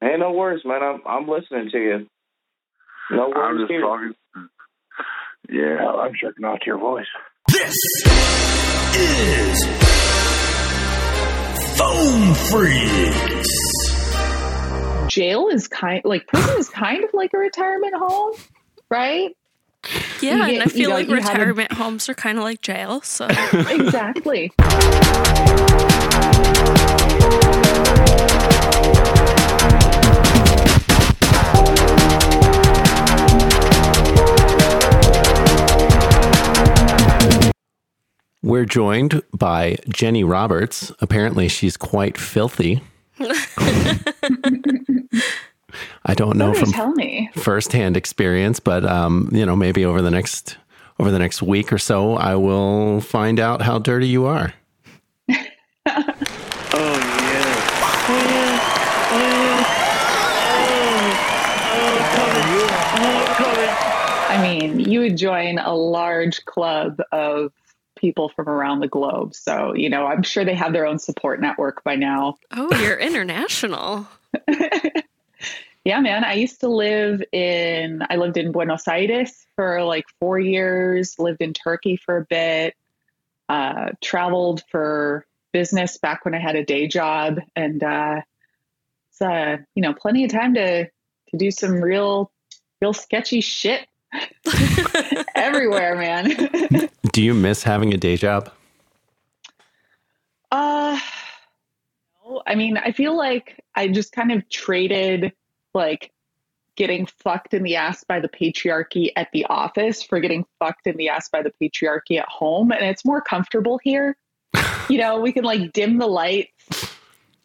Hey, no worries, man. I'm I'm listening to you. No worries I'm just here. talking. Yeah. Well, I'm checking out your voice. This is Phone Freaks. Jail is kind like prison is kind of like a retirement home, right? Yeah, You and I feel like you have a- retirement homes are kind of like jail. So exactly. We're joined by Jenny Roberts. Apparently, she's quite filthy. I don't know from tell me? firsthand experience, but um, you know, maybe over the next over the next week or so, I will find out how dirty you are. Oh yeah. Oh yeah. Oh yeah. Oh, oh, I mean, you would join a large club of people from around the globe. So, you know, I'm sure they have their own support network by now. oh, you're international. Yeah, man. I used to live in I lived in Buenos Aires for like 4 years, lived in Turkey for a bit. Uh traveled for business back when I had a day job and uh it's uh, you know, plenty of time to to do some real real sketchy shit everywhere, man. Do you miss having a day job? Uh, no. I mean, I feel like I just kind of traded like getting fucked in the ass by the patriarchy at the office for getting fucked in the ass by the patriarchy at home. And it's more comfortable here. you know, we can like dim the lights,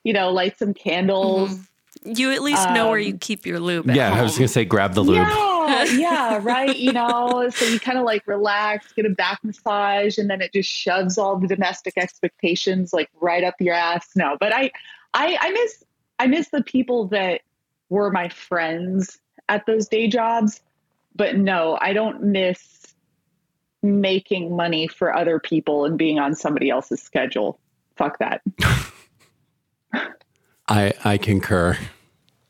you know, light some candles. You at least know where Um, you keep your lube. At Yeah, I was gonna say grab the lube. Yeah, yeah, right. You know, so you kind of like relax, get a back massage, and then it just shoves all the domestic expectations like right up your ass. No, but I, I, I miss, I miss the people that were my friends at those day jobs. But no, I don't miss making money for other people and being on somebody else's schedule. Fuck that. I I concur.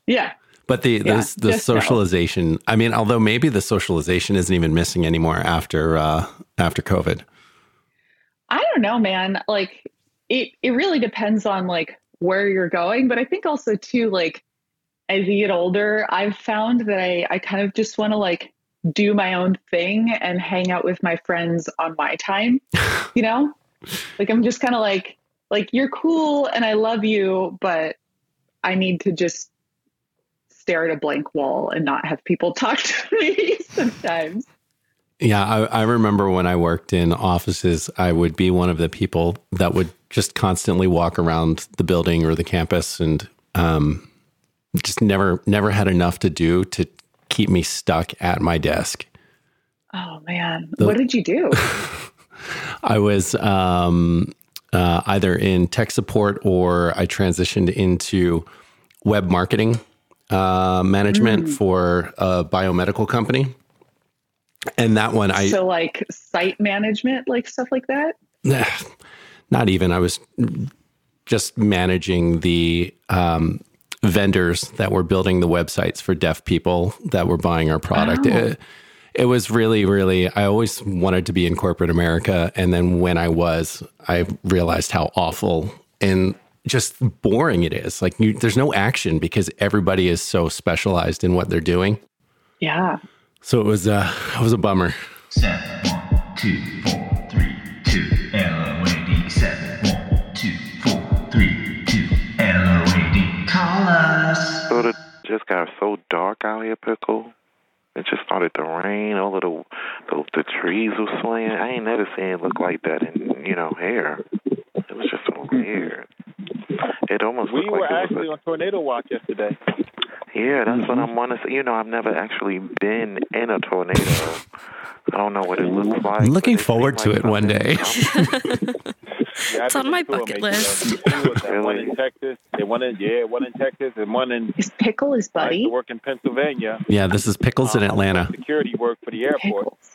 Yeah. But the Yeah, this, the just no. socialization. I mean, although maybe the socialization isn't even missing anymore after uh, after COVID. I don't know, man. Like it it really depends on like where you're going, but I think also too like as you get older, I've found that I I kind of just want to like do my own thing and hang out with my friends on my time, you know? like I'm just kind of like like you're cool and I love you, but I need to just stare at a blank wall and not have people talk to me sometimes. Yeah, I, I remember when I worked in offices, I would be one of the people that would just constantly walk around the building or the campus, and um, just never never had enough to do to keep me stuck at my desk. Oh man, The- what did you do? I was um, uh, either in tech support or I transitioned into web marketing uh, management for a biomedical company. And that one, I so like site management, like stuff like that. not even, I was just managing the um, vendors that were building the websites for deaf people that were buying our product. Oh. It, it was really, really, I always wanted to be in corporate America. And then when I was, I realized how awful and just boring it is. Like, you, there's no action because everybody is so specialized in what they're doing. Yeah. So it was, uh, it was a bummer. Seven, one, two, four, three, two, L-O-A-D. Seven, one, two, four, three, two, L-O-A-D. Call us. So it just got so dark out here, pickle. It just started to rain. All of the the, the trees were swaying. I ain't never seen it look like that in you know here. It was just so weird. It almost We were like it actually was on tornado watch yesterday. yeah. That's what I'm wondering. You know, I've never actually been in a tornado. I don't know what it looks like. I'm looking forward to seemed it one day. Yeah, It's on my bucket list. you know, two of them, One in Texas, and one in yeah, one in Texas, and one in Is Pickle his buddy? to work in Pennsylvania. Yeah, this is Pickles in Um, I was Atlanta. Security work for the airport,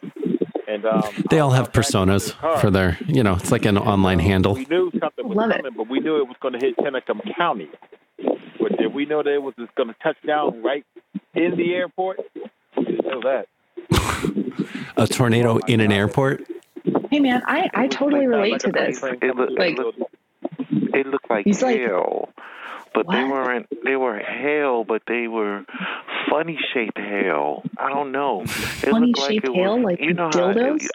Pickles. And um, They all have was back into personas the for their, you know, it's like an online handle. We knew something was Love it. coming, but we knew it was going to hit Tennessee County. But did we know that it was just going to touch down right in the airport? We didn't know that. A tornado in an airport? Hey man, I, I totally relate to this. It looked, Like- it looked, it looked like He's like- hail, but they weren't. They were hail, but they were funny shaped hail. I don't know. It Funny looked like shaped it hail, was, like you know how dildos?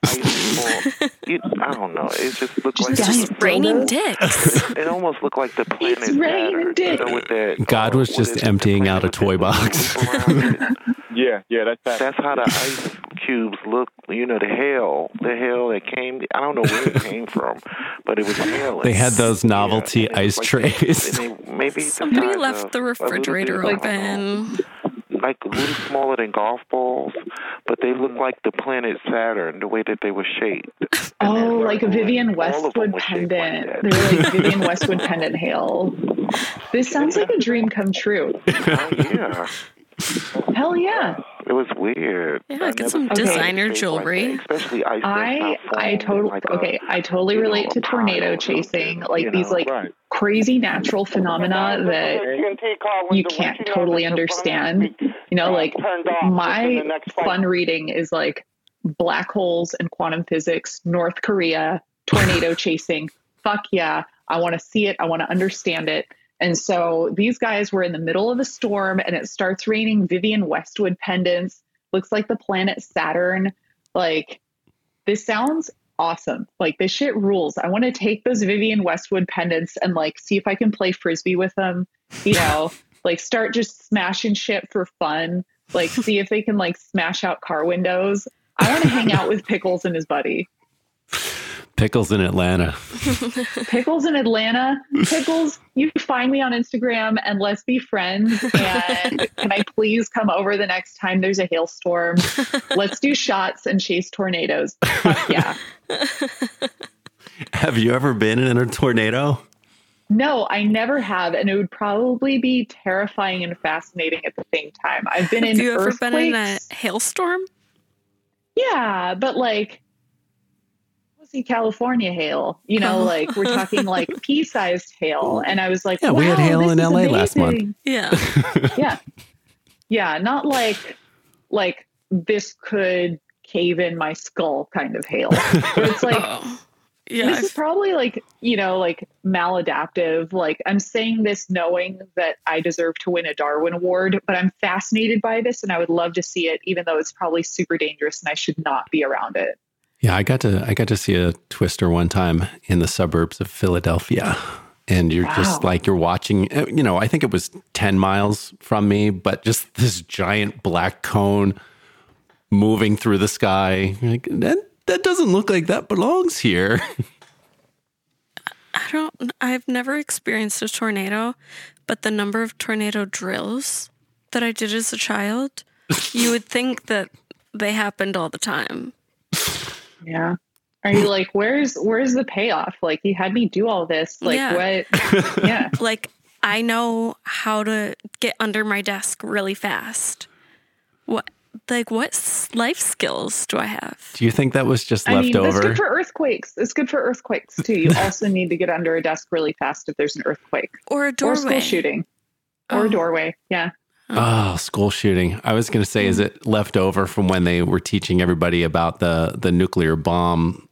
It, I, I don't know. It just looked Just like giant Just raining dildos? dicks. it almost looked like the planet It's raining Saturn. dicks. You know, with that, God was just is it, the emptying out a toy box. loop around it? Yeah, yeah, that's that. That's how the ice cubes look. You know, the hail, the hail that came. I don't know where it came from, but it was hail. They had those novelty Yeah, ice like- trays. and they- maybe Somebody left of the refrigerator bit, I don't know, open. like a little smaller than golf balls, but they looked like the planet Saturn, the way that they were shaped. Oh, then, like a Vivienne all of them Westwood were shaped like pendant. that. They were like Vivienne Westwood pendant hail. This sounds like a dream come true. Oh, yeah, Hell yeah. it was weird. Yeah, I get some designer anything like jewelry. especially ice. I I totally like okay. I totally you know, relate to tornado chasing, like you these know. like Right. crazy natural phenomena that you can't totally understand. You know, like my fun reading is like black holes and quantum physics, North Korea, tornado chasing. Fuck yeah. I want to see it. I want to understand it. And so these guys were in the middle of a storm and it starts raining Vivienne Westwood pendants. Looks like the planet Saturn. Like, this sounds awesome. Like, this shit rules. I want to take those Vivienne Westwood pendants and like see if I can play frisbee with them. You know, like start just smashing shit for fun. Like, see if they can like smash out car windows. I want to hang out with Pickles and his buddy. Pickles in Atlanta. Pickles in Atlanta. Pickles, you find me on Instagram and let's be friends. And can I please come over the next time there's a hailstorm? Let's do shots and chase tornadoes. Fuck yeah. Have you ever been in a tornado? No, I never have. And it would probably be terrifying and fascinating at the same time. I've been in Have you ever been in a hailstorm? Yeah, but like, see California hail. You know, Oh. like we're talking like pea-sized hail, and I was like, Yeah, we had hail in is LA last month. Yeah. yeah, yeah, not like like this could cave in my skull kind of hail. But it's like Oh. Yeah. this is probably like you know like maladaptive like i'm saying this knowing that i deserve to win a darwin award but i'm fascinated by this and i would love to see it even though it's probably super dangerous and i should not be around it Yeah, I got to I got to see a twister one time in the suburbs of Philadelphia. And you're just like you're watching, uh, you know, I think it was 10 miles from me, but just this giant black cone moving through the sky. Like that that doesn't look like that belongs here. I don't. I've never experienced a tornado, but the number of tornado drills that I did as a child, you would think that they happened all the time. Yeah are you like where's where's the payoff like you had me do all this like Yeah. what yeah Like I know how to get under my desk really fast. What? Like what life skills do I have? Do you think that was just I left mean, that's over? good for earthquakes. It's good for earthquakes too. You also need to get under a desk really fast if there's an earthquake Or a or doorway? school shooting or Oh. a doorway. Yeah. Oh, school shooting. I was going to say, is it left over from when they were teaching everybody about the, the nuclear bomb,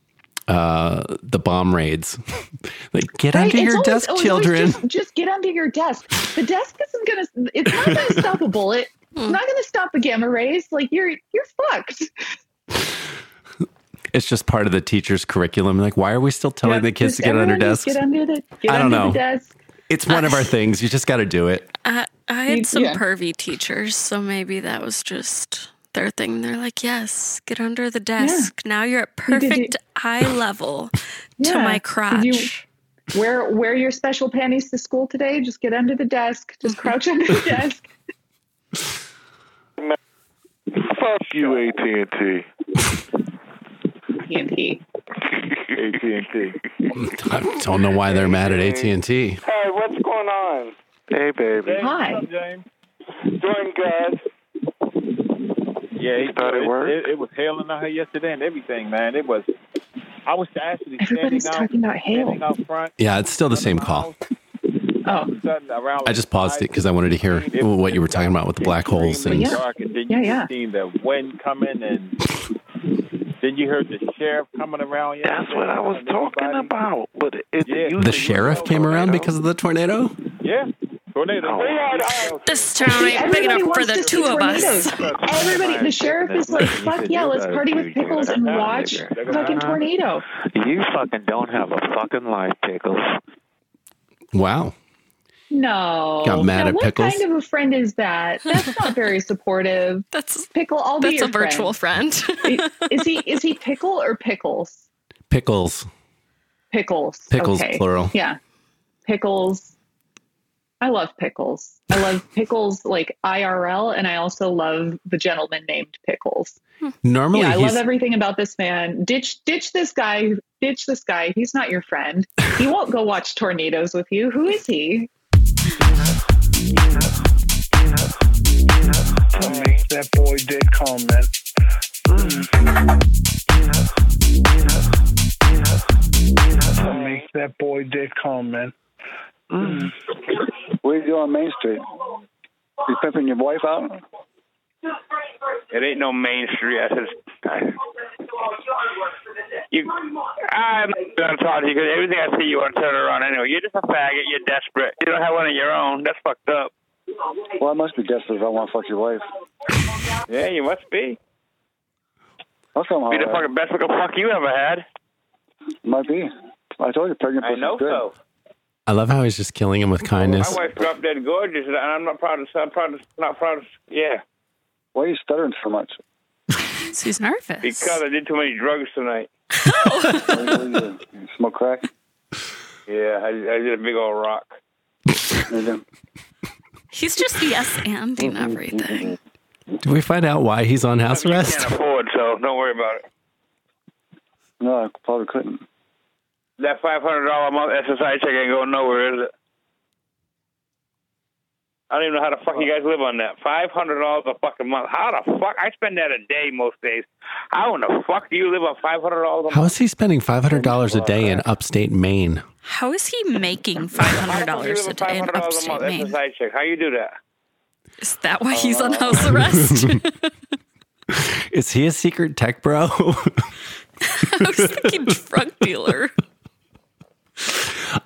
uh, the bomb raids? like, get under It's your always- desk, always children. Just, just get under your desk. The desk isn't gonna. It's not gonna stop a bullet. It's not gonna stop the gamma rays. Like you're you're fucked. It's just part of the teacher's curriculum. Like, why are we still telling Yeah, the kids to get under desks? Get under the. Get I don't know. The desk. It's one of our things. You just got to do it. I, I had some yeah. pervy teachers, so maybe that was just their thing. They're like, "Yes, get under the desk. Now you're at You perfect eye level to Yeah. my Did crotch." you- Wear wear your special panties to school today. Just get under the desk. Just mm-hmm. crouch under the desk. Fuck you, AT and T. TNT. AT&T. I don't know why they're mad at AT and T. Hey, what's going on? Hey, baby. James, Hi. James? Doing good. Yeah, he thought it, work? It, it was hailing out here yesterday and everything, man. It was. I was actually Everybody's standing out, talking about hail. standing out front. Yeah, it's still the same call. Oh. all of a sudden around. I just paused it because I wanted to hear what you were talking about with the black holes and Yeah. Dark, Yeah, yeah. seen the wind coming, and then you heard the sheriff coming around. That's what I was and talking everybody- about. But it, Yeah. usually the sheriff came around because of the tornado. Yeah, tornado. Oh. They had, This town ain't big enough for the two of us. Everybody, the sheriff is like, fuck yeah, let's party with pickles and watch fucking tornado. You fucking don't have a fucking life, Pickles. Wow. No. Got mad Now, at what Pickles? kind of a friend is that? That's not very supportive. That's Pickle, I'll be that's your a virtual friend. friend. is he is he pickle or pickles? Pickles. Pickles. Pickles, okay. plural. Yeah. Pickles. I love pickles. I love pickles like IRL, and I also love the gentleman named Pickles. Hmm. Normally, yeah, I love everything about this man. Ditch, ditch this guy. Ditch this guy. He's not your friend. He won't go watch tornadoes with you. Who is he? That boy did come, man. Make that boy did come, man. What are you doing on Main Street? You pimping your wife out? It ain't no Main Street. I said, you, I'm not gonna talk to you because everything I see you want to turn around anyway. You're just a faggot. You're desperate. You don't have one of your own. That's fucked up. Well, I must be desperate if I want to fuck your wife. Yeah, you must be. How come? Be the Howard? fucking best looking fuck you ever had. Might be. I told you, pregnant I pussy's know good. so. I love how he's just killing him with kindness. My wife dropped dead gorgeous, and I'm not proud of. I'm proud of. Not proud of. Yeah, Why are you stuttering so much? She's nervous. because I did too many drugs tonight. What do you- what do you do? You smoke crack? Yeah, I, I did a big old rock. You do? He's just yes anding everything. Do we find out why he's on house arrest? Can't afford, so don't worry about it. No, I probably couldn't. That five hundred dollar a month SSI check ain't going nowhere, is it? I don't even know how the fuck you uh-huh. guys live on that. Five hundred dollars a fucking month. How the fuck? I spend that a day most days. How in the fuck do you live on five hundred dollars a month? How is he spending five hundred dollars a day in upstate Maine? How is he making five hundred dollars a day in $500 a upstate month Maine? SSI check. How you do that? Is that why he's on uh, house arrest? Is he a secret tech bro? I was thinking drug dealer.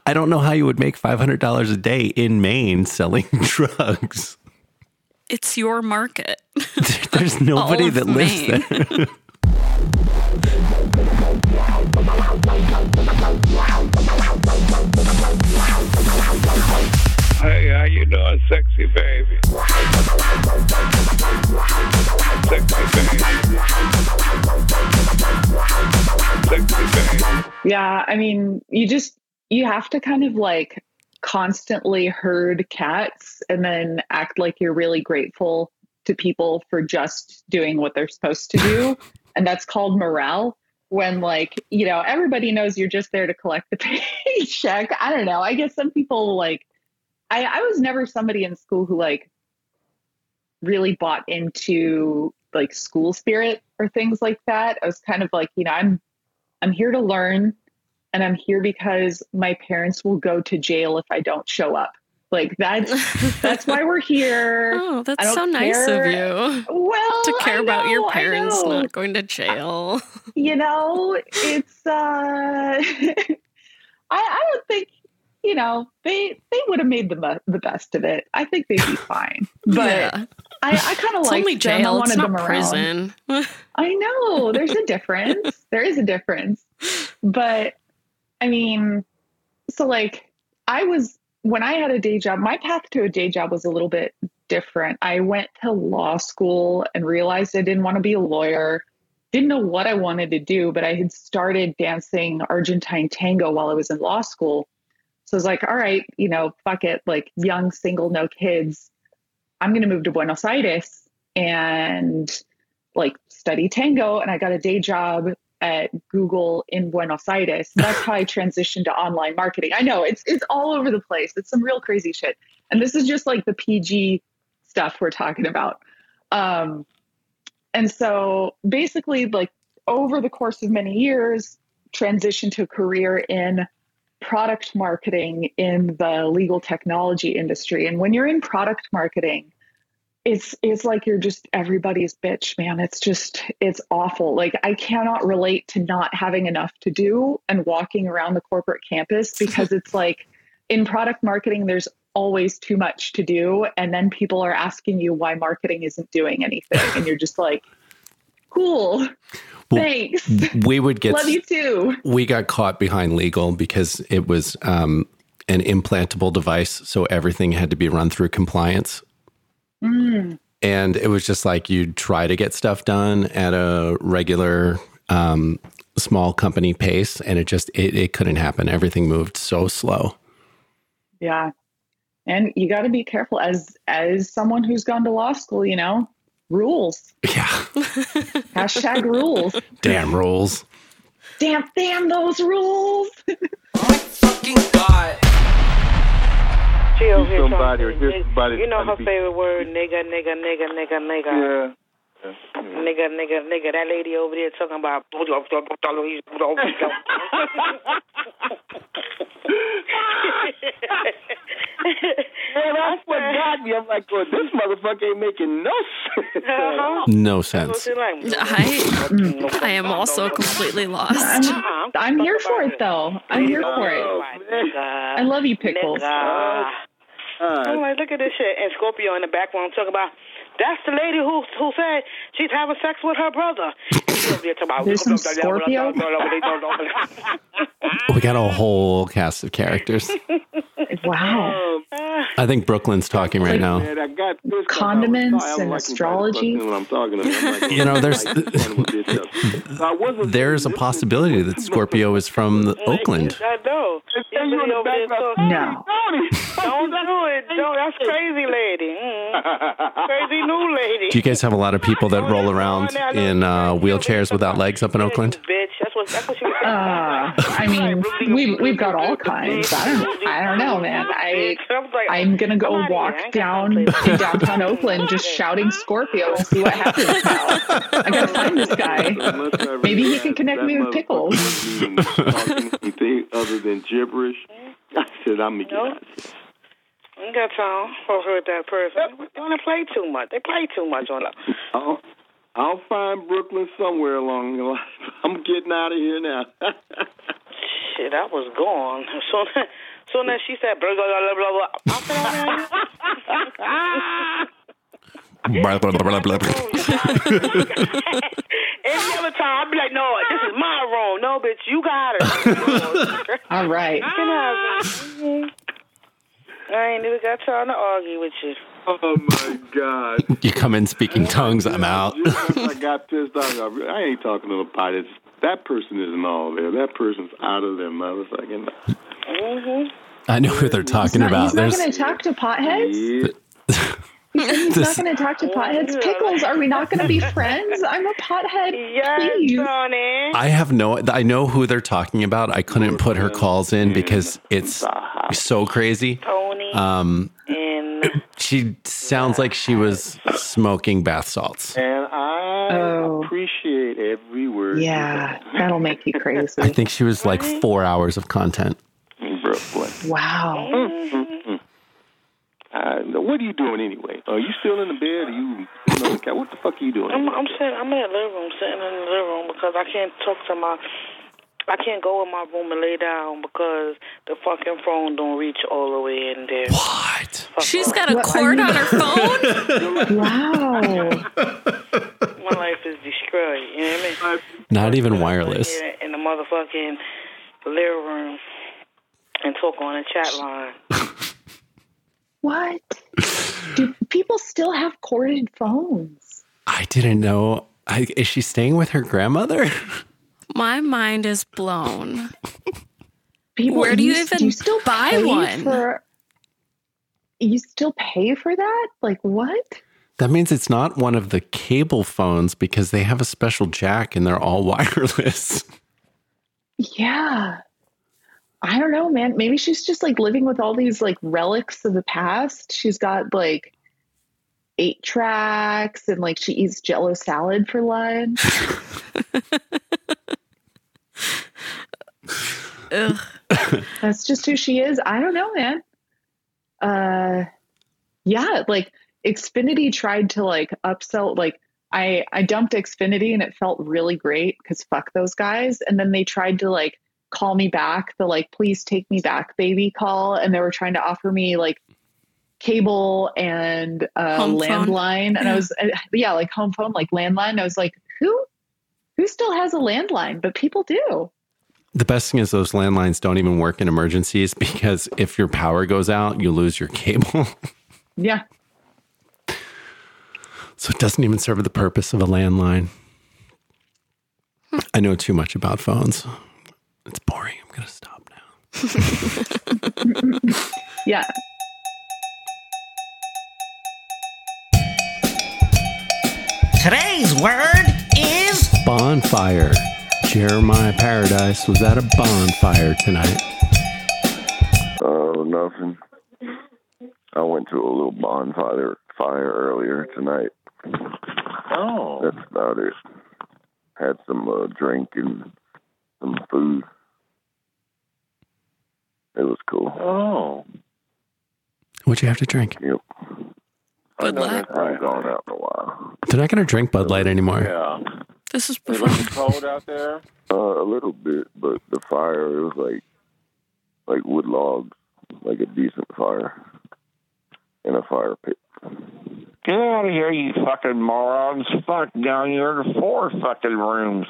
I don't know how you would make five hundred dollars a day in Maine selling drugs. It's your market. There's nobody All of that lives Maine. there. Hey, how you doing, sexy baby? Sexy baby. Sexy baby. Yeah, I mean, you just you have to kind of like constantly herd cats and then act like you're really grateful to people for just doing what they're supposed to do. and that's called morale. When like, you know, everybody knows you're just there to collect the paycheck. I don't know. I guess some people like I, I was never somebody in school who like really bought into like school spirit or things like that. I was kind of like, you know, I'm I'm here to learn and I'm here because my parents will go to jail if I don't show up. Like that's that's why we're here. Oh, that's so nice of you Well, to care I about your parents not going to jail. You know, it's uh I I don't think you know, they they would have made the mu- the best of it. I think they'd be fine. But yeah, I, I kind of like only them. I jail. It's wanted not them around. prison. I know there's a difference. there is a difference. But I mean, so like I was when I had a day job, my path to a day job was a little bit different. I went to law school and realized I didn't want to be a lawyer. Didn't know what I wanted to do, but I had started dancing Argentine tango while I was in law school. So I was like, all right, you know, fuck it, like young, single, no kids. I'm going to move to Buenos Aires and like study tango. And I got a day job at Google in Buenos Aires. That's how I transitioned to online marketing. I know it's it's all over the place. It's some real crazy shit. And this is just like the PG stuff we're talking about. Um, and so basically, like over the course of many years, transitioned to a career in product marketing in the legal technology industry. And when you're in product marketing, it's it's like you're just everybody's bitch, man. It's just it's awful. Like I cannot relate to not having enough to do and walking around the corporate campus because it's like in product marketing there's always too much to do and then people are asking you why marketing isn't doing anything and you're just like cool. Thanks. We would get Love you too. we got caught behind legal because it was um, an implantable device, so everything had to be run through compliance. Mm. And it was just like you'd try to get stuff done at a regular um, small company pace, and it just it, it couldn't happen. Everything moved so slow. Yeah. And you got to be careful as as someone who's gone to law school, you know, rules. Yeah. Hashtag rules. Damn rules. Damn, damn those rules. She over here somebody or hear somebody You know her favorite word, nigga, nigga, nigga, nigga, nigga. Yeah. Nigga, nigga, nigga. That lady over there talking about. Man, I forgot me. I'm like, well, this motherfucker ain't making no sense. Uh-huh. No sense. I, I am also completely lost. I'm, I'm here for it though. I'm here for it. I love you, pickles. Nigga. I'm look at this shit. And Scorpio in the background talking about, that's the lady who who said she's having sex with her brother. She over there talking about- There's some Scorpio? We got a whole cast of characters. Wow. I think Brooklyn's talking right now. Man, I got this Condiments and astrology. I'm talking about. I'm like, You know, there's wasn't there's a possibility that Scorpio is from the- Oakland. I know. He's really over there talking. No. Don't do it. Don't. That's crazy lady. Mm. Crazy new lady. Do you guys have a lot of people that roll around in uh, wheelchairs without legs up in Oakland? Bitch. That's what. That's what she was. Uh, I mean, we've we've got all kinds. I don't I don't know, man. I I'm gonna go walk down in downtown Oakland just shouting Scorpio and see what happens now. I gotta find this guy. Maybe he can connect me with pickles. anything other than gibberish. I said, I'm gonna get out. I ain't got time for her that person. They want to play too much. They play too much on the. I'll, I'll find Brooklyn somewhere along the line. I'm getting out of here now. Shit, I was gone. So, soon as she said blah blah blah blah blah, I said, "Oh, Blah, blah, blah, blah, blah. Any other time, I'd be like, no, this is my room. No, bitch, you got her. All right. You can have it. I ain't even got time to argue with you. Oh my God. You come in speaking tongues, I'm out. I got pissed off. I I ain't talking to the pot. It's, that person isn't all there. That person's out of their motherfucking. Mm-hmm. I know who they're talking He's not, about. he's not gonna talk to potheads. Yeah. He's This- not gonna talk to potheads. Pickles, are we not gonna be friends? I'm a pothead. Yes, Please. honey. I have no. I know who they're talking about. I couldn't put her calls in because it's so crazy. Tony Um, and she sounds like she was smoking bath salts. And I Oh. appreciate every word. Yeah, that'll make you crazy. I think she was like four hours of content. Brooklyn. Wow. Uh, what are you doing anyway? Are you still in the bed? Are you, you know, what the fuck are you doing? I'm, I'm sitting. I'm in the living room, sitting in the living room because I can't talk to my. I can't go in my room and lay down because the fucking phone don't reach all the way in there. What? She's got a What, cord on her phone. Wow. My life is destroyed. You know what I mean? Not even wireless. In the motherfucking living room and talk on a chat line. What? Do people still have corded phones? I didn't know. I, is she staying with her grandmother? My mind is blown. People, Where do you even you still buy one? For, you still pay for that? Like what? That means it's not one of the cable phones because they have a special jack and they're all wireless. Yeah. I don't know, man. Maybe she's just like living with all these like relics of the past. She's got like eight tracks and like she eats jello salad for lunch. Ugh. That's just who she is. I don't know, man. Uh, yeah, like Xfinity tried to like upsell. Like I I dumped Xfinity and it felt really great because fuck those guys. And then they tried to like call me back, the like please take me back baby call, and they were trying to offer me like cable and uh, Home phone. landline, and I was uh, yeah like home phone like landline. I was like who who still has a landline? But people do. The best thing is those landlines don't even work in emergencies because if your power goes out, you lose your cable. Yeah. so it doesn't even serve the purpose of a landline. I know too much about phones. It's boring. I'm going to stop now. Yeah. Today's word is Bonfire. Jeremiah Paradise was at a bonfire tonight. Oh, nothing. I went to a little bonfire fire earlier tonight. Oh. That's about it. Had some uh, drink and some food. It was cool. Oh. What'd you have to drink? Yep. Bud Light. I haven't gone out in a while. They're not going to drink Bud Light anymore. Yeah. This is Is before. it cold out there? Uh, a little bit, but the fire it was like like wood logs, like a decent fire in a fire pit. Get out of here, you fucking morons. Fuck, down here to four fucking rooms.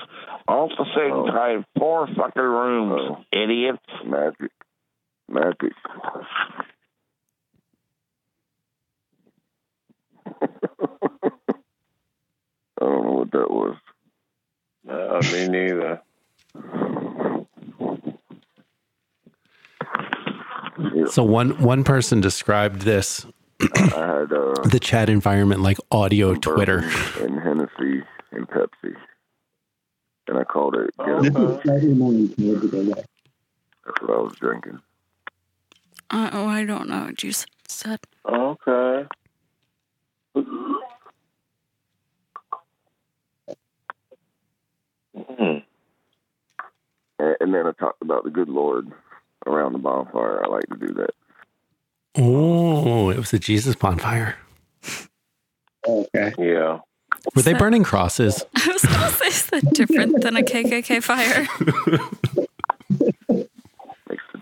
All at the same time, four fucking rooms. Idiots. Magic. Magic. I don't know what that was. Uh, me neither. So one one person described this I had uh, the chat environment like audio Twitter. and Hennessy and Pepsi, and I called it. Oh, Get 'em. okay. Friday morning, can we do that? That's what I was drinking. Uh, oh, I don't know what you said. Okay. Hmm. And, and then I talked about the good Lord around the bonfire. I like to do that. Oh, it was a Jesus bonfire. Okay. Yeah. Were they burning crosses? I was going to say, is that different than a KKK fire?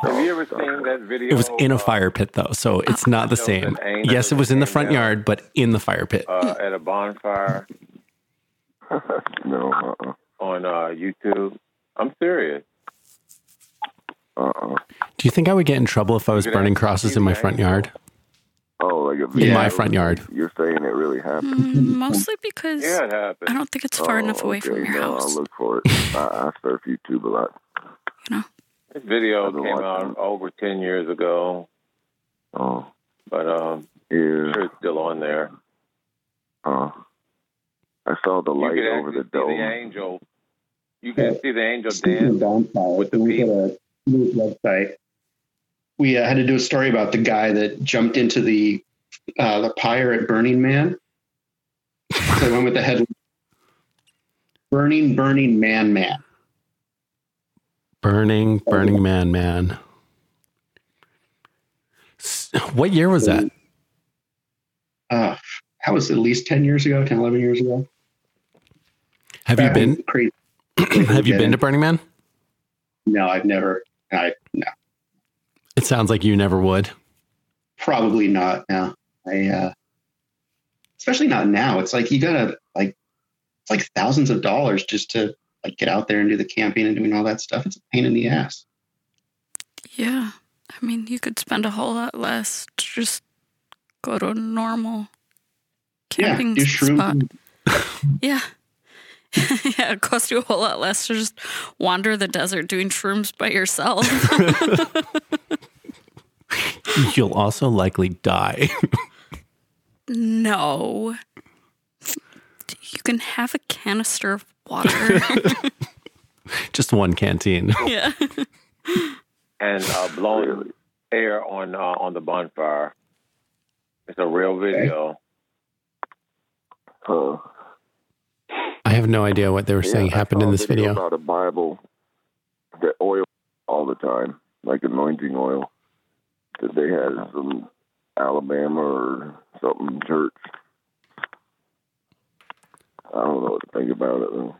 Have you ever seen that video? It was in a fire pit though, so it's not the same. Yes, it was in the front yard, but in the fire pit. uh, at a bonfire no, uh-uh. On uh, YouTube. I'm serious. Uh-uh. Do you think I would get in trouble if I was burning crosses in my front yard? Oh, like a In video. my front yard. You're saying it really happened? Mm, mostly because Yeah, it happened. I don't think it's far Oh, enough away from your no, house. I'll look for it. I, I surf YouTube a lot. This video came watching out over ten years ago, Oh, but um, yeah. I'm sure it's still on there. Uh, I saw the You light over the see dome. the angel. You can see the angel Speaking dance. bonfire, with the we got a website. We uh, had to do a story about the guy that jumped into the uh, the pyre at Burning Man. So I went with the headline: "Burning, Burning Man, Man." Burning, burning man, man. What year was that? Uh, that was at least ten years ago, 10, 11 years ago. Have you been? Crazy. Have you been to Burning Man? No, I've never. I no, It sounds like you never would. probably not. No, I. Uh, especially not now. It's like you gotta like, it's like thousands of dollars just to like get out there and do the camping and doing all that stuff. It's a pain in the ass. Yeah. I mean, you could spend a whole lot less to just go to a normal camping yeah, spot. Yeah. yeah, it costs you a whole lot less to just wander the desert doing shrooms by yourself. You'll also likely die. no. You can have a canister of water. Just one canteen. yeah. and uh, blowing air on uh, on the bonfire. It's a real video. Uh, I have no idea what they were saying yeah, I happened saw in a this video. about a Bible that oil all the time. like anointing oil that they had in some Alabama or something church. I don't know what to think about it though.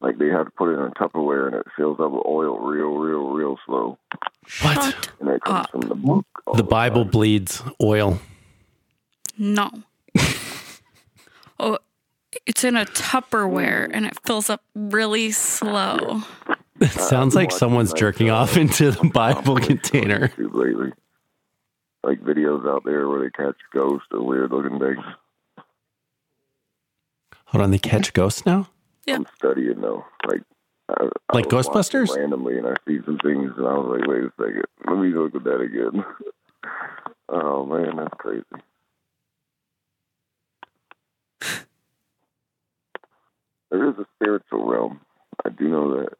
Like they have to put it in a Tupperware and it fills up with oil real, real, real slow. What? And that comes from the book. The Bible bleeds oil. No. oh, it's in a Tupperware and it fills up really slow. It sounds like someone's jerking off into the Bible container. lately. Like videos out there where they catch ghosts or weird looking things. Hold on, they catch ghosts now? Yeah. I'm studying though. Like I, I Like Ghostbusters? randomly, and I see some things, and I was like, "Wait a second, let me look at that again." oh man, that's crazy. There is a spiritual realm. I do know that.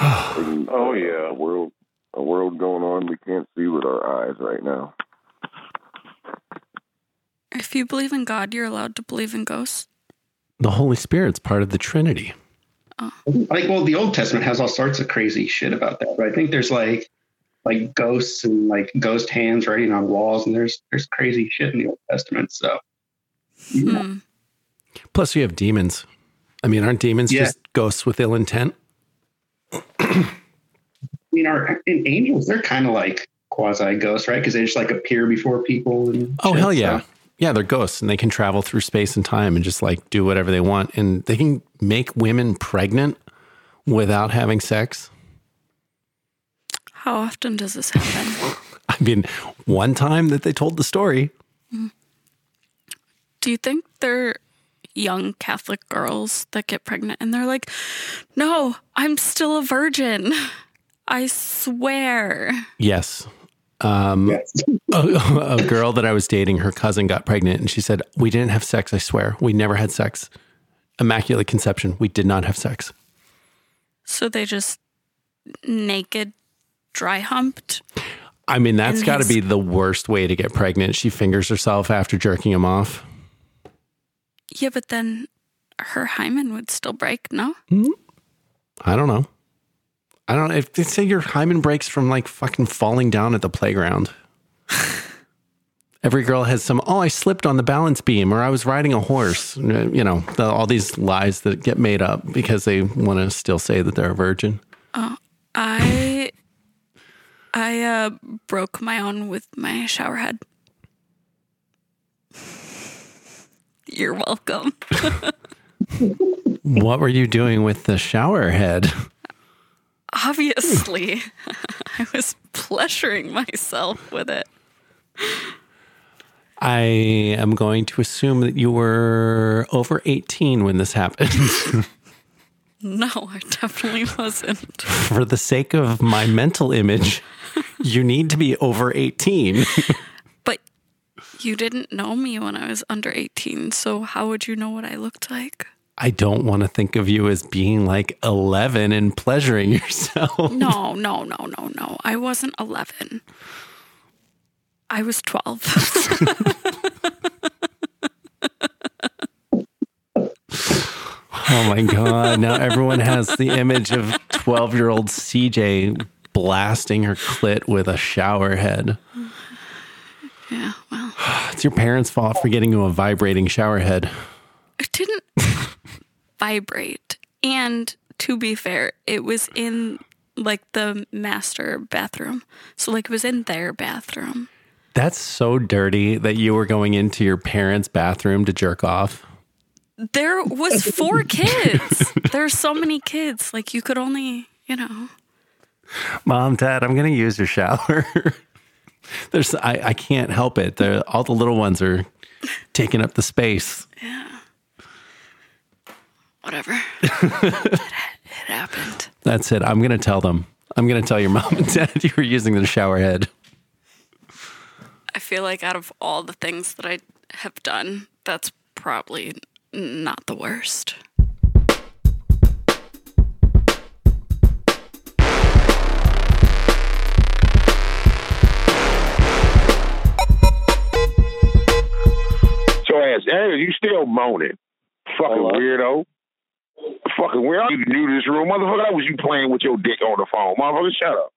Oh, Oh, yeah. a world, a world going on we can't see with our eyes right now. If you believe in God, you're allowed to believe in ghosts. The Holy Spirit's part of the Trinity. Like, well, the Old Testament has all sorts of crazy shit about that, but I think there's like, like ghosts and like ghost hands writing on walls, and there's there's crazy shit in the Old Testament. So, Hmm. Plus, you have demons. I mean, aren't demons Yeah. just ghosts with ill intent? I mean, our in angels, they're kind of like quasi ghosts, right? Because they just like appear before people. And Oh, shit, hell yeah. so- Yeah, they're ghosts and they can travel through space and time and just like do whatever they want. And they can make women pregnant without having sex. How often does this happen? I mean, one time that they told the story, mm. Do you think they're young Catholic girls that get pregnant and they're like, no, I'm still a virgin. I swear. yes. Um, a, a girl that I was dating, her cousin got pregnant and she said, We didn't have sex, I swear. We never had sex. Immaculate conception. We did not have sex. So they just naked, dry humped. I mean, that's got to be the worst way to get pregnant. She fingers herself after jerking him off. Yeah, but then her hymen would still break, no? I don't know. I don't know. If they say your hymen breaks from like fucking falling down at the playground. Every girl has some, oh, I slipped on the balance beam or I was riding a horse. You know, the, all these lies that get made up because they want to still say that they're a virgin. Oh, I I uh broke my own with my shower head. You're welcome. what were you doing with the shower head? Obviously, I was pleasuring myself with it. I am going to assume that you were over 18 when this happened. No, I definitely wasn't. For the sake of my mental image, you need to be over 18. You didn't know me when I was under 18, so how would you know what I looked like? I don't want to think of you as being like 11 and pleasuring yourself. No, no, no, no, no. I wasn't 11. I was 12. Oh my God. Now everyone has the image of 12 year old CJ blasting her clit with a shower head. yeah, It's your parents' fault for getting you a vibrating shower head. it didn't vibrate. And to be fair, it was in like the master bathroom. So, like, it was in their bathroom. That's so dirty that you were going into your parents' bathroom to jerk off. There was four kids. There's so many kids. Like, you could only, you know. Mom, Dad, I'm going to use your shower. There's, I, I can't help it. The, all the little ones are taking up the space. Yeah. Whatever. it, it happened. That's it. I'm going to tell them. I'm going to tell your mom and dad you were using the shower head. I feel like out of all the things that I have done, that's probably not the worst. So ass, hey, you still moaning? Fucking weirdo. Fucking weirdo. you new to this room, motherfucker? That was you playing with your dick on the phone, motherfucker. Shut up.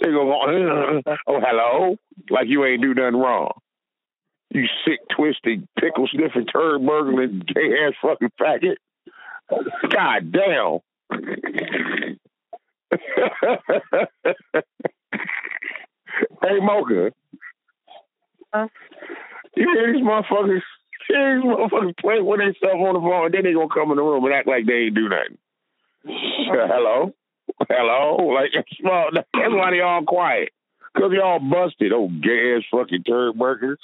They go, oh hello, like you ain't do nothing wrong. You sick, twisted, pickle sniffing, turd burgling, gay ass fucking faggot. God damn. hey, Mocha. You hear these motherfuckers? You hear these motherfuckers play with themselves on the phone, and then they gonna come in the room and act like they ain't do nothing. Uh, hello, hello. Like that's why that's why they all quiet. Cause y'all busted, oh gay ass fucking turd burgers.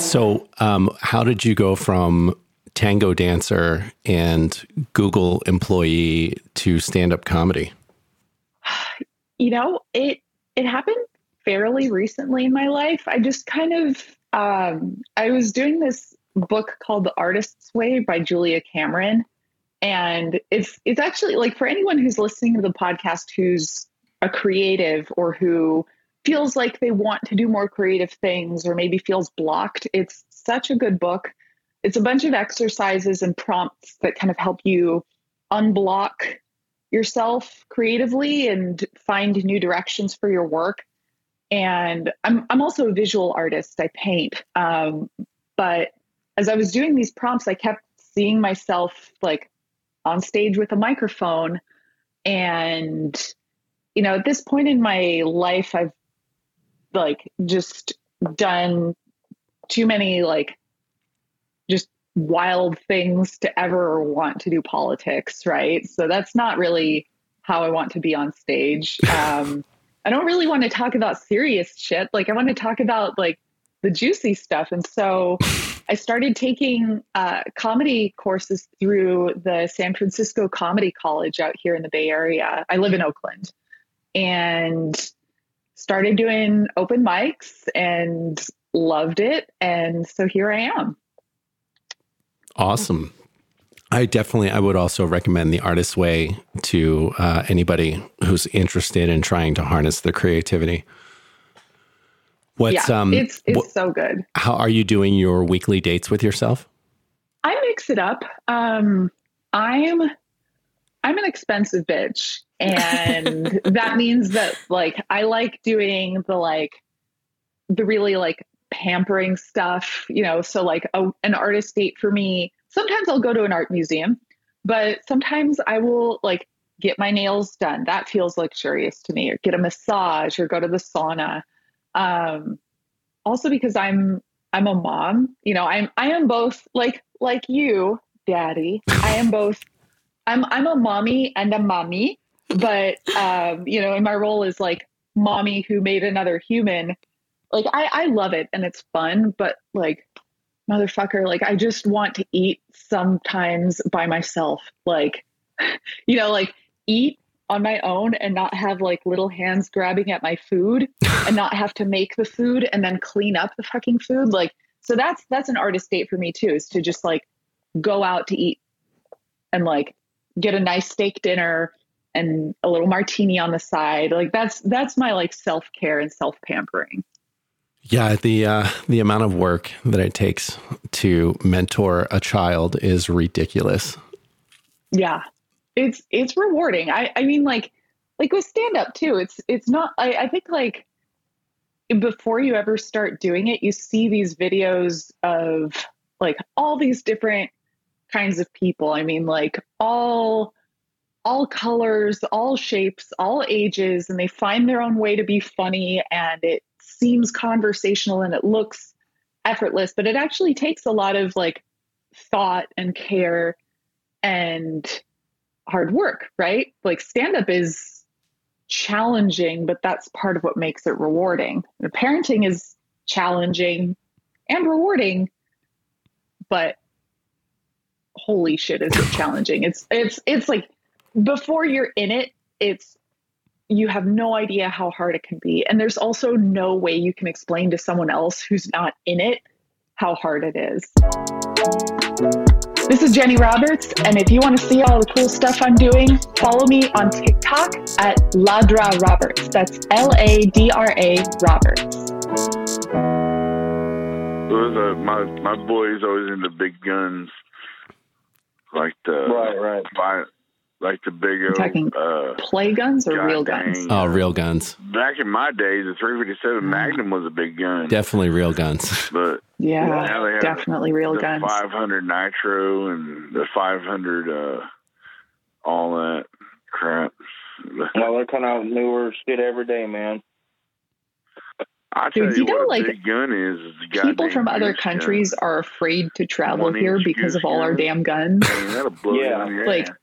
So, um, how did you go from tango dancer and Google employee to stand up comedy? you know, it it happened fairly recently in my life. I just kind of um, I was doing this book called The Artist's Way by Julia Cameron, and it's it's actually like for anyone who's listening to the podcast who's a creative or who feels like they want to do more creative things or maybe feels blocked. It's such a good book. It's a bunch of exercises and prompts that kind of help you unblock yourself creatively and find new directions for your work. And I'm I'm also a visual artist. I paint. Um, but as I was doing these prompts, I kept seeing myself like on stage with a microphone. And, you know, at this point in my life, I've like just done too many like just wild things to ever want to do politics, right? So that's not really how I want to be on stage. Um, I don't really want to talk about serious shit. Like I want to talk about like the juicy stuff. And so I started taking uh, comedy courses through the San Francisco Comedy College out here in the Bay Area. I live in Oakland and started doing open mics and loved it. And so here I am. Awesome. I definitely, I would also recommend the Artist's Way to uh, anybody who's interested in trying to harness their creativity. What's yeah, um? it's it's wh- so good. how are you doing your weekly dates with yourself? I mix it up. Um, I'm I'm an expensive bitch, and that means that like I like doing the like the really like pampering stuff. You know, so like a, an artist date for me. Sometimes I'll go to an art museum, but sometimes I will like get my nails done. That feels luxurious to me, or get a massage, or go to the sauna. Um, also because I'm I'm a mom. You know, I'm I am both like like you, daddy. I am both I'm I'm a mommy and a mommy, but um, you know, in my role is like mommy who made another human. Like I I love it and it's fun, but like motherfucker, like I just want to eat sometimes by myself. Like you know, like eat on my own and not have like little hands grabbing at my food and not have to make the food and then clean up the fucking food. Like so that's that's an artist date for me too, is to just like go out to eat and like get a nice steak dinner and a little martini on the side. Like that's that's my like self-care and self-pampering. Yeah, the uh, the amount of work that it takes to mentor a child is ridiculous. Yeah. It's it's rewarding. I I mean like like with stand up too. It's it's not I, I think like before you ever start doing it, you see these videos of like all these different kinds of people. I mean like all all colors, all shapes, all ages, and they find their own way to be funny and it seems conversational and it looks effortless, but it actually takes a lot of like thought and care and hard work, right? Like stand up is challenging, but that's part of what makes it rewarding. And parenting is challenging and rewarding, but holy shit is it challenging. It's it's it's like before you're in it, it's you have no idea how hard it can be. And there's also no way you can explain to someone else who's not in it how hard it is. This is Jenny Roberts, and if you want to see all the cool stuff I'm doing, follow me on TikTok at Ladra Roberts. That's L A D R A Roberts. It was, uh, my my boy's always into big guns. like the Right, right. fi- like the big You're talking. Uh, play guns or real guns? dang. Oh, real guns. back in my days, the 357 Magnum was a big gun. Definitely real guns. But Yeah, now they have definitely real the guns. 500 nitro and the 500 uh, all that crap. Well, they're coming out with newer shit every day, man. I tell Dude, you, you know, what a like, big gun is. is People from other goose gun. countries are afraid to travel One here because of goose all our damn guns. I mean, that'll blow you Yeah, out your like, ass.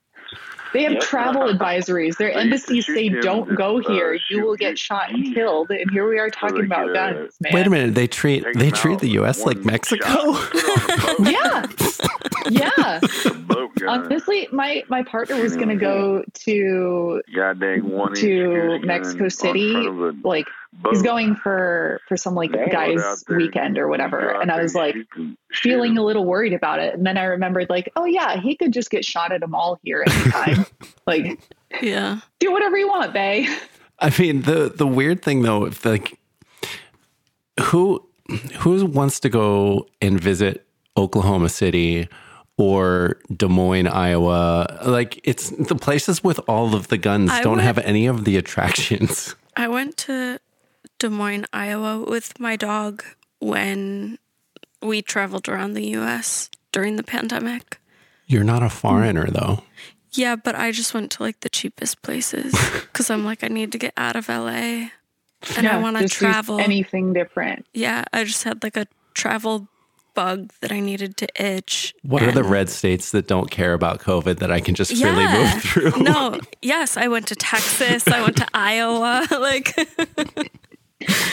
They have Yep. travel advisories. Their They used to embassies say, "Don't to, go uh, here. You will get shot and killed." And here we are talking about uh, guns, man. Wait a minute. They treat they treat the U.S. like Mexico. shot, put it on a boat, Yeah, yeah. a boat gun. Honestly, my my partner was gonna go to goddamn one to Mexico City. front of a Like boat. he's going for for some like Damn. guys weekend or whatever, and I was like shoot them- shoot feeling a little worried about it. And then I remembered like, oh yeah, he could just get shot at a mall here anytime. like Yeah. do whatever you want, Bay. I mean, the the weird thing though, if like who who wants to go and visit Oklahoma City or Des Moines, Iowa? Like it's the places with all of the guns I don't would- have any of the attractions. I went to Des Moines, Iowa with my dog when we traveled around the US during the pandemic. You're not a foreigner though. Yeah, but I just went to like the cheapest places because I'm like, I need to get out of LA and I want to travel. anything different. yeah, I just had like a travel bug that I needed to itch. What are the red states that don't care about COVID that I can just freely Yeah. move through? No, yes, I went to Texas. I went to Iowa. Like,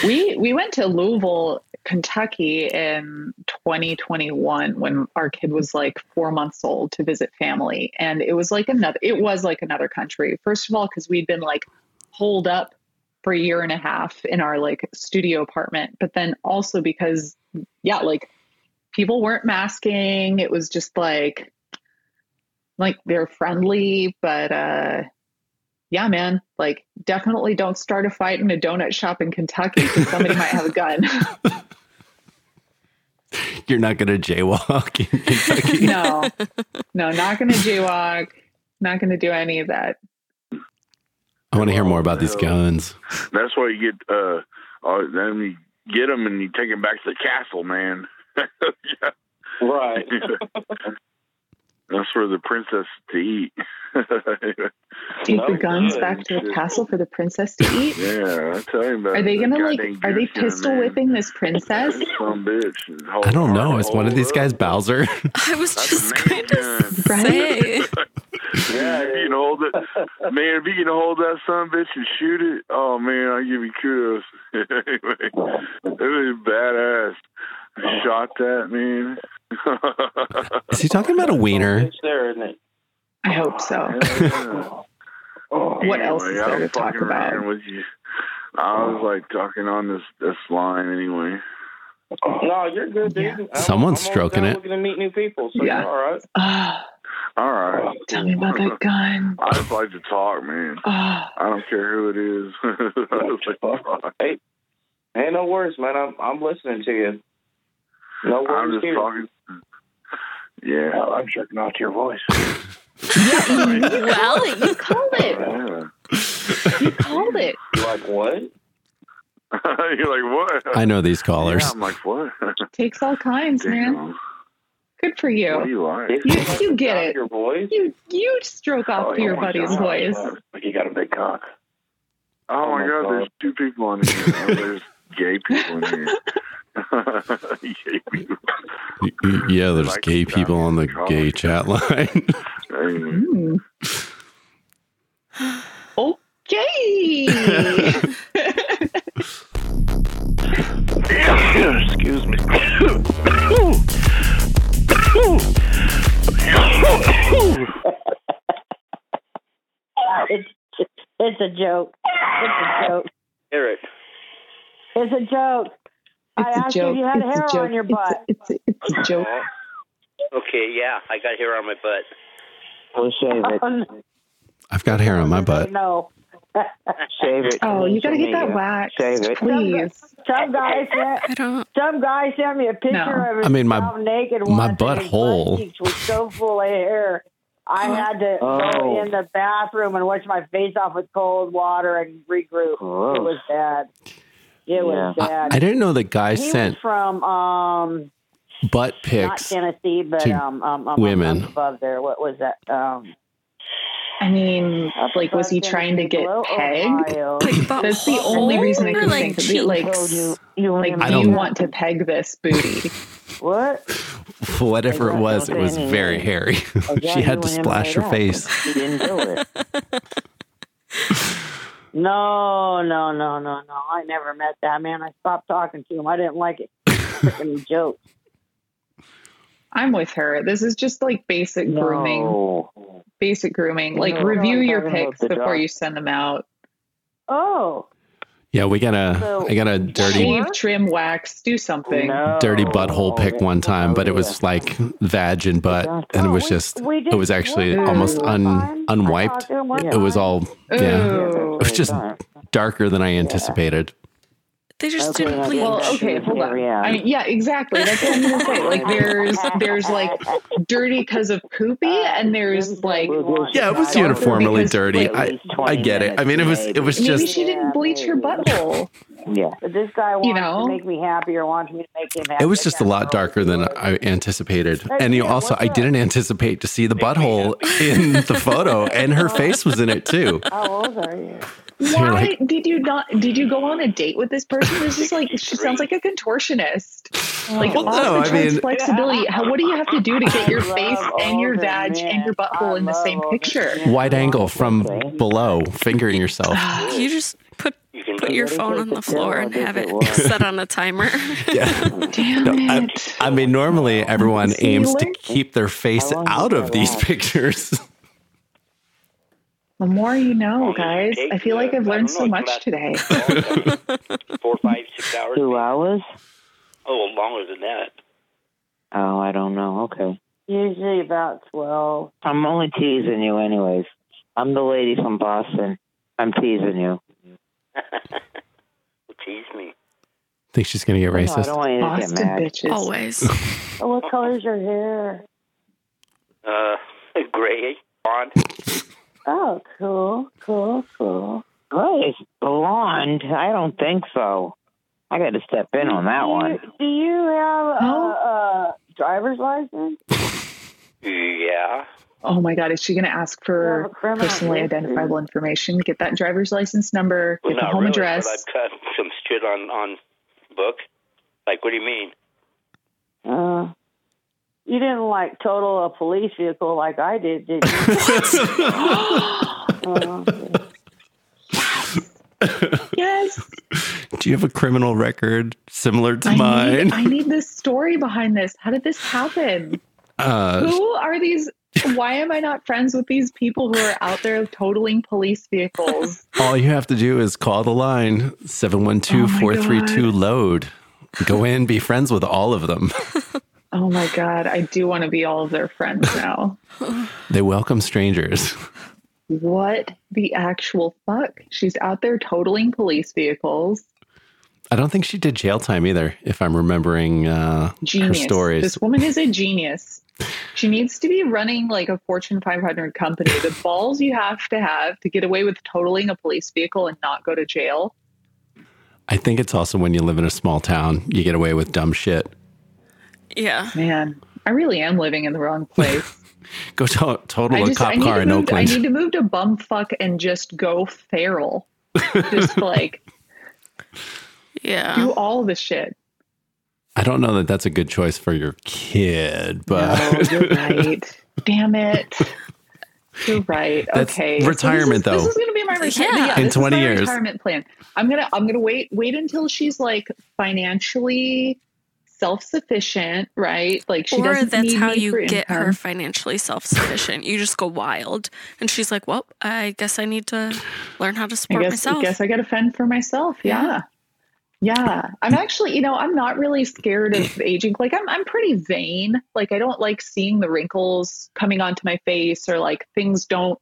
we we went to Louisville, Kentucky in 2021 when our kid was like four months old to visit family, and it was like another. It was like another country. First of all, because we'd been like holed up for a year and a half in our like studio apartment, but then also because yeah, like people weren't masking. It was just like like they're friendly, but uh yeah, man, like definitely don't start a fight in a donut shop in Kentucky because somebody might have a gun. You're not going to jaywalk in Kentucky. no, no, not going to jaywalk, not going to do any of that. I want to hear more about these guns. That's why you get uh, uh then you get them and you take them back to the castle, man. Yeah. Right. That's where the princess to eat. Take No, the guns oh, back to the castle for the princess to eat. Yeah, I tell you about Are they gonna like? Are they pistol man. whipping this princess? Some bitch. Hold I don't know. on, Is one of these guys Bowser? I was just going to. Right? say. Yeah, if you can hold it, man. If you can hold that son bitch and shoot it, oh man, I give you kudos. anyway, it was badass. Shot that man. Is he talking about a wiener? It's there, isn't it? I hope so. What else is Anyway, there to talk about? With you. I was like talking on this this line anyway. No, you're good, dude. Yeah. I'm- Someone's I'm always stroking down it. Looking to meet new people, so Yeah. you're all right. All right. tell me about that gun. I just like to talk, man. I don't care who it is. I just like to talk. Hey, hey, no worries, man. I'm I'm listening to you. No worries I'm just here. talking. Yeah. I'm checking out to your voice. well, you called it. Yeah. You called it. You're like what? You're like, what? I know these callers. Yeah, I'm like, what? Takes all kinds, man. Good for What do you. you like? You, you get it. Your voice? You you stroke off Oh, to your oh yeah, buddy's yeah. voice. Like you got a big cock. Oh, Oh my my God, God. there's two people on here. Oh, there's gay people in here. Gay people. Y- y- Yeah, there's Like gay people on the gay chat line. Okay. Excuse me. It's it's a joke. It's a joke. Hear it. It's a joke. I It's a asked joke. you if you had It's a hair joke. on your It's a- butt. It's a, it's a joke. Okay, yeah, I got hair on my butt. We'll shave it. Oh, I've got hair on my oh, butt. No. Save it. Oh, you gotta get that wax. waxed, Save it. please. Some guy sent. Some guy sent me a picture No. of himself I mean, my- naked. my once, and his butthole. butt cheeks was so full of hair. I had to Oh. go in the bathroom and wash my face off with cold water and regroup. Gross. It was bad. It was I, bad. I didn't know the guy he sent was from um butt not pics. Tennessee, but to um, um, um women. um, above there. What was that? Um, I mean, like, was he trying to get pegged? Ohio. That's the only reason I or can like think of it. Like, cheeks? like, I do you don't- want to peg this booty? What? Whatever it was, it was very hairy. she had to splash her face. He didn't do it. No, no, no, no, no. I never met that man. I stopped talking to him. I didn't like it. Freaking joke. I'm with her. This is just like basic grooming. Basic grooming. Like, No, review your pics before doc- you send them out. Oh. Yeah, we got a So- I got a dirty Shave, trim, wax, do something. dirty butthole pic one time, but it was like vag and butt, and it oh, was just we it was actually one almost un unwiped. talked to him one It was all yeah, Ooh. it was just darker than I anticipated. They just Okay, didn't now bleach. Well, okay, hold on. Yeah. I mean, yeah, exactly. That's what I'm gonna say. Like, there's there's like dirty because of poopy, and there's like Yeah, it was uniformly dirty. I I get it. I mean, it was it was maybe just she didn't bleach her butthole. Yeah. But this guy wants You know? to make me happy or wants me to make him happy. it was just a lot darker than I anticipated. And you also I didn't anticipate to see the butthole in the photo, and her oh. face was in it too. How old are you? So you're Why like, did you not? Did you go on a date with this person? This is like she sounds like a contortionist. Oh, like Well, off no, the I mean- flexibility. How, what do you have to do to get your face and your older vag men. and your butthole I in the same picture? wide angle from below, fingering yourself. You just put put your phone on the floor and have it set on a timer. Yeah. Damn No, I, it! I mean, normally everyone See, aims to keep their face out of these pictures. The more you know, guys. I feel like I've learned so know, much today. Four, five, six hours. Two hours? Oh, longer than that. Oh, I don't know. Okay. Usually about 12. I'm only teasing you, anyways. I'm the lady from Boston. I'm teasing you. Tease me. Think she's gonna get No, I racist? don't want you to Boston get mad. bitches. Always. Oh, what color's your hair? Uh, gray, blonde. Oh, cool, cool, cool. Grace, blonde? I don't think so. I got to step in on that do one. You, do you have a, a driver's license? Yeah. Oh my God, is she going to ask for a personally identifiable information? Get that driver's license number, Well, get the home really, address. I've got some shit on on book. Like, what do you mean? Uh, you didn't like total a police vehicle like I did, did you? Uh, yes. Do you have a criminal record similar to I mine? need, I need this story behind this. How did this happen? uh, Who are these? Why am I not friends with these people who are out there totaling police vehicles? all you have to do is call the line 712-432-LOAD. Go in, be friends with all of them. Oh my God, I do want to be all of their friends now. They welcome strangers. What the actual fuck? She's out there totaling police vehicles. I don't think she did jail time either, if I'm remembering uh, her stories. This woman is a genius. She needs to be running like a Fortune 500 company. The balls you have to have to get away with totaling a police vehicle and not go to jail. I think it's also when you live in a small town, you get away with dumb shit. Yeah. Man, I really am living in the wrong place. Go to- total I a just cop I need, car to in move, I need to move to bumfuck and just go feral. just like Yeah. do all the shit. I don't know that that's a good choice for your kid, but No, you're right. Damn it. You're right. That's okay. So retirement, this is, though. This is going to be my retirement. Yeah. Yeah, In 20 years. retirement plan. I'm gonna I'm gonna wait wait until she's like financially self sufficient, right? Like she or doesn't that's need how you get her financially self sufficient. You just go wild. And she's like, Well, I guess I need to learn how to I support guess myself. I guess I got to fend for myself. Yeah. Yeah. I'm actually, you know, I'm not really scared of aging. Like I'm I'm pretty vain. Like I don't like seeing the wrinkles coming onto my face or like things don't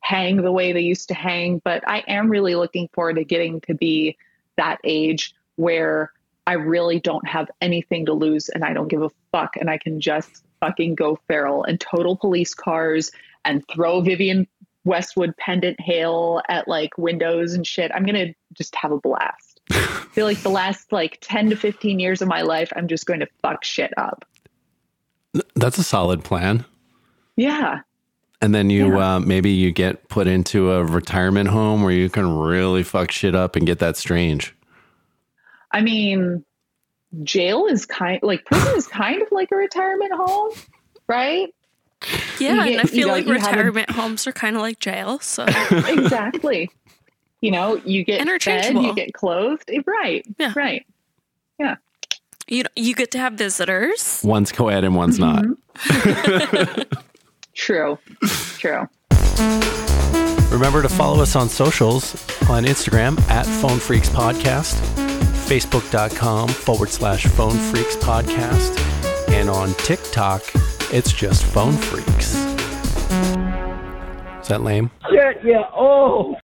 hang the way they used to hang, but I am really looking forward to getting to be that age where I really don't have anything to lose and I don't give a fuck and I can just fucking go feral and total police cars and throw Vivienne Westwood pendant hail at like windows and shit. I'm going to just have a blast. I feel like the last like 10 to 15 years of my life, I'm just going to fuck shit up. That's a solid plan. Yeah. And then you uh, maybe you get put into a retirement home where you can really fuck shit up and get that strange. I mean, jail is kind like prison is kind of like a retirement home, right? Yeah, You and get- I you feel know, like you have a- retirement homes are kind of like jail. So exactly. You know, you get fed, you get clothed. Right. Yeah. Right. Yeah. you you get to have visitors. One's co-ed and one's not. Mm-hmm. True. True. Remember to follow us on socials on Instagram at Phone Freaks Podcast, Facebook.com forward slash Phone Freaks Podcast, and on TikTok, it's just Phone Freaks. Is that lame? Shit, yeah. Oh.